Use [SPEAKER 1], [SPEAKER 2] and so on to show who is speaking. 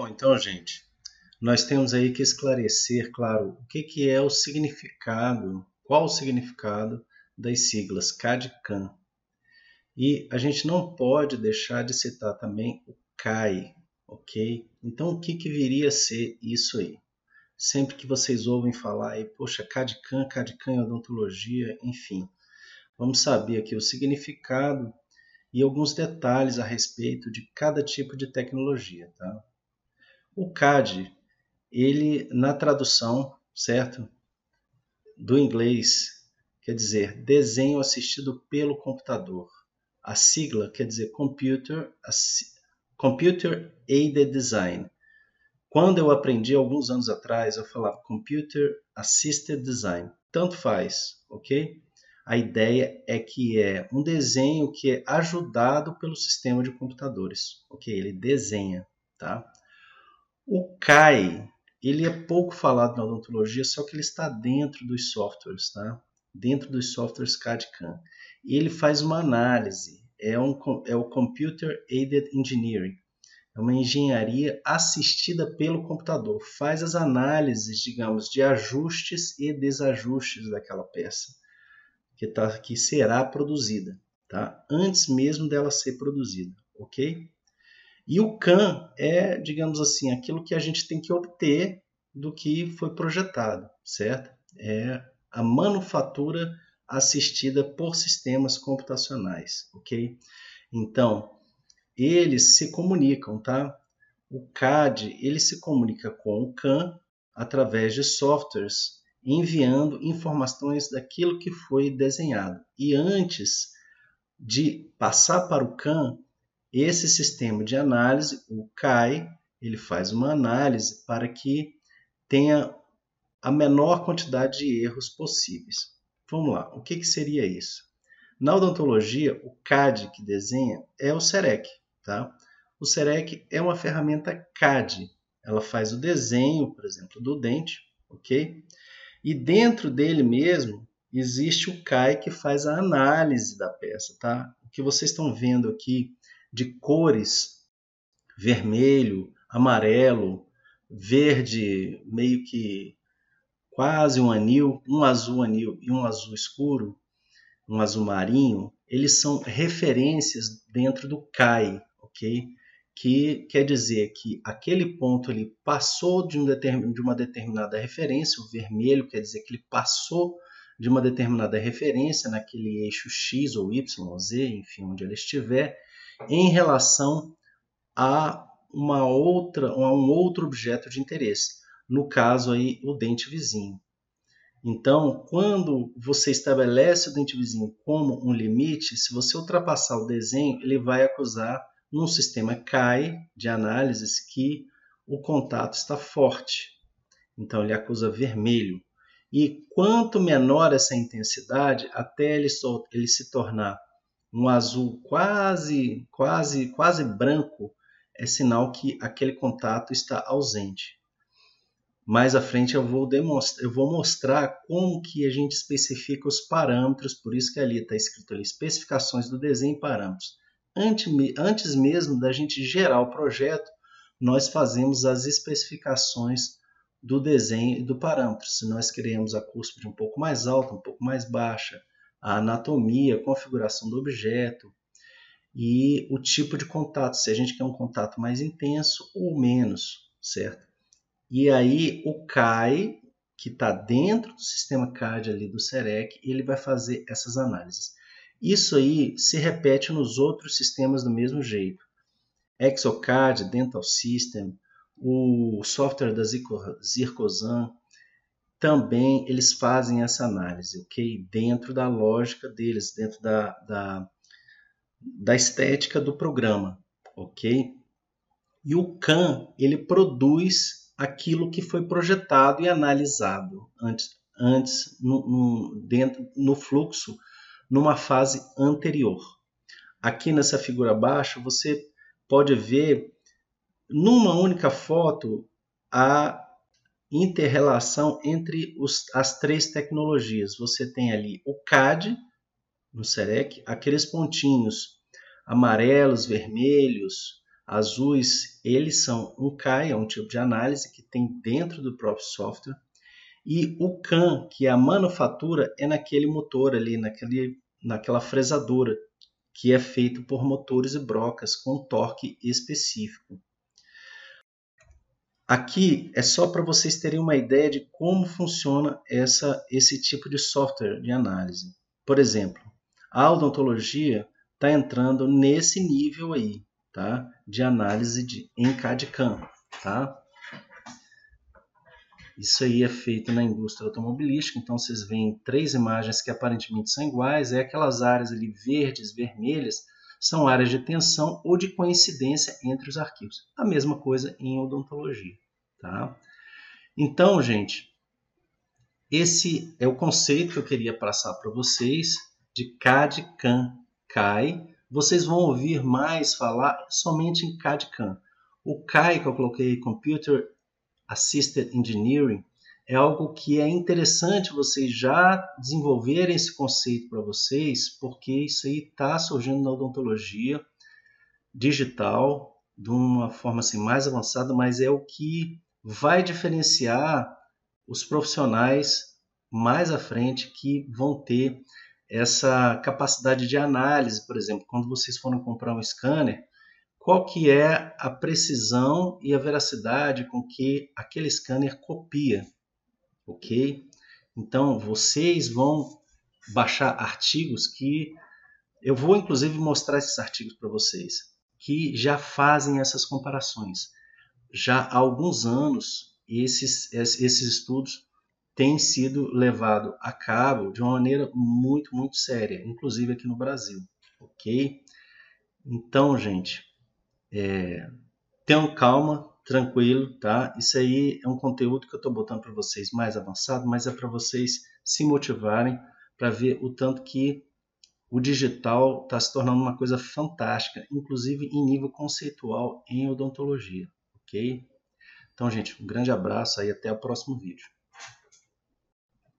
[SPEAKER 1] Bom, então, gente, nós temos aí que esclarecer, claro, o que, que é o significado, qual o significado das siglas CAD e CAM. E a gente não pode deixar de citar também o CAI, ok? Então, o que, que viria a ser isso aí? Sempre que vocês ouvem falar aí, poxa, CAD-CAM, CAD-CAM é odontologia, enfim. Vamos saber aqui o significado e alguns detalhes a respeito de cada tipo de tecnologia, tá? O CAD, ele na tradução, certo? Do inglês, quer dizer desenho assistido pelo computador. A sigla quer dizer Computer, Computer Aided Design. Quando eu aprendi alguns anos atrás, eu falava Computer Assisted Design. Tanto faz, ok? A ideia é que é um desenho que é ajudado pelo sistema de computadores, ok? Ele desenha, tá? O CAI, ele é pouco falado na odontologia, só que ele está dentro dos softwares, tá? Dentro dos softwares CAD-CAM. Ele faz uma análise, é, um, é o Computer Aided Engineering. É uma engenharia assistida pelo computador. Faz as análises, digamos, de ajustes e desajustes daquela peça que, tá, que será produzida, tá? Antes mesmo dela ser produzida, ok? E o CAN é, digamos assim, aquilo que a gente tem que obter do que foi projetado, certo? É a manufatura assistida por sistemas computacionais, ok? Então, eles se comunicam, tá? O CAD, ele se comunica com o CAN através de softwares, enviando informações daquilo que foi desenhado. E antes de passar para o CAN, esse sistema de análise, o CAI, ele faz uma análise para que tenha a menor quantidade de erros possíveis. Vamos lá, o que, que seria isso? Na odontologia, o CAD que desenha é o SEREC. Tá? O SEREC é uma ferramenta CAD. Ela faz o desenho, por exemplo, do dente, ok? E dentro dele mesmo existe o CAI que faz a análise da peça, tá? O que vocês estão vendo aqui de cores vermelho, amarelo, verde, meio que quase um anil, um azul anil e um azul escuro, um azul marinho, eles são referências dentro do CAI, ok? Que quer dizer que aquele ponto ele passou de, um de uma determinada referência, o vermelho quer dizer que ele passou de uma determinada referência naquele eixo X ou Y ou Z, enfim, onde ele estiver, em relação a uma outra, a um outro objeto de interesse. No caso aí, o dente vizinho. Então, quando você estabelece o dente vizinho como um limite, se você ultrapassar o desenho, ele vai acusar num sistema CAI de análises que o contato está forte. Então, ele acusa vermelho. E quanto menor essa intensidade, até ele, ele se tornar um azul quase, quase, quase branco, é sinal que aquele contato está ausente. Mais à frente eu vou demonstrar, eu vou mostrar como que a gente especifica os parâmetros, por isso que ali está escrito ali, especificações do desenho e parâmetros. Antes, antes mesmo da gente gerar o projeto, nós fazemos as especificações do desenho e do parâmetro. Se nós queremos a cúspide um pouco mais alta, um pouco mais baixa, a anatomia, a configuração do objeto e o tipo de contato, se a gente quer um contato mais intenso ou menos, certo? E aí o CAI, que está dentro do sistema CAD ali do SEREC, ele vai fazer essas análises. Isso aí se repete nos outros sistemas do mesmo jeito. Exocad, Dental System, o software da Zircozan, também eles fazem essa análise, ok? Dentro da lógica deles, dentro da, da, da estética do programa, ok? E o CAN, ele produz aquilo que foi projetado e analisado antes, antes no, no, dentro, no fluxo, numa fase anterior. Aqui nessa figura abaixo, você pode ver numa única foto a interrelação entre os, as três tecnologias. Você tem ali o CAD no SEREC, aqueles pontinhos amarelos, vermelhos, Azuis, eles são um CAI, é um tipo de análise que tem dentro do próprio software. E o CAN, que é a manufatura, é naquele motor ali, naquele, naquela fresadora, que é feito por motores e brocas com torque específico. Aqui é só para vocês terem uma ideia de como funciona essa, esse tipo de software de análise. Por exemplo, a odontologia está entrando nesse nível aí, tá? De análise de, em CAD-CAM, tá? Isso aí é feito na indústria automobilística, então vocês veem três imagens que aparentemente são iguais, é aquelas áreas ali verdes, vermelhas, são áreas de tensão ou de coincidência entre os arquivos. A mesma coisa em odontologia. Tá? Então, gente, esse é o conceito que eu queria passar para vocês de CAD, CAM, CAI. Vocês vão ouvir mais falar somente em CAD, CAM. O CAI que eu coloquei, Computer Assisted Engineering, é algo que é interessante vocês já desenvolverem esse conceito para vocês, porque isso aí está surgindo na odontologia digital de uma forma assim mais avançada, mas é o que vai diferenciar os profissionais mais à frente que vão ter essa capacidade de análise, por exemplo, quando vocês forem comprar um scanner, qual que é a precisão e a veracidade com que aquele scanner copia ok? Então vocês vão baixar artigos que eu vou inclusive mostrar esses artigos para vocês que já fazem essas comparações. Já há alguns anos esses esses estudos têm sido levados a cabo de uma maneira muito muito séria, inclusive aqui no Brasil, ok? Então gente, é, tenham calma, tranquilo, tá? Isso aí é um conteúdo que eu estou botando para vocês mais avançado, mas é para vocês se motivarem para ver o tanto que o digital está se tornando uma coisa fantástica, inclusive em nível conceitual em odontologia, ok? Então, gente, um grande abraço aí até o próximo vídeo.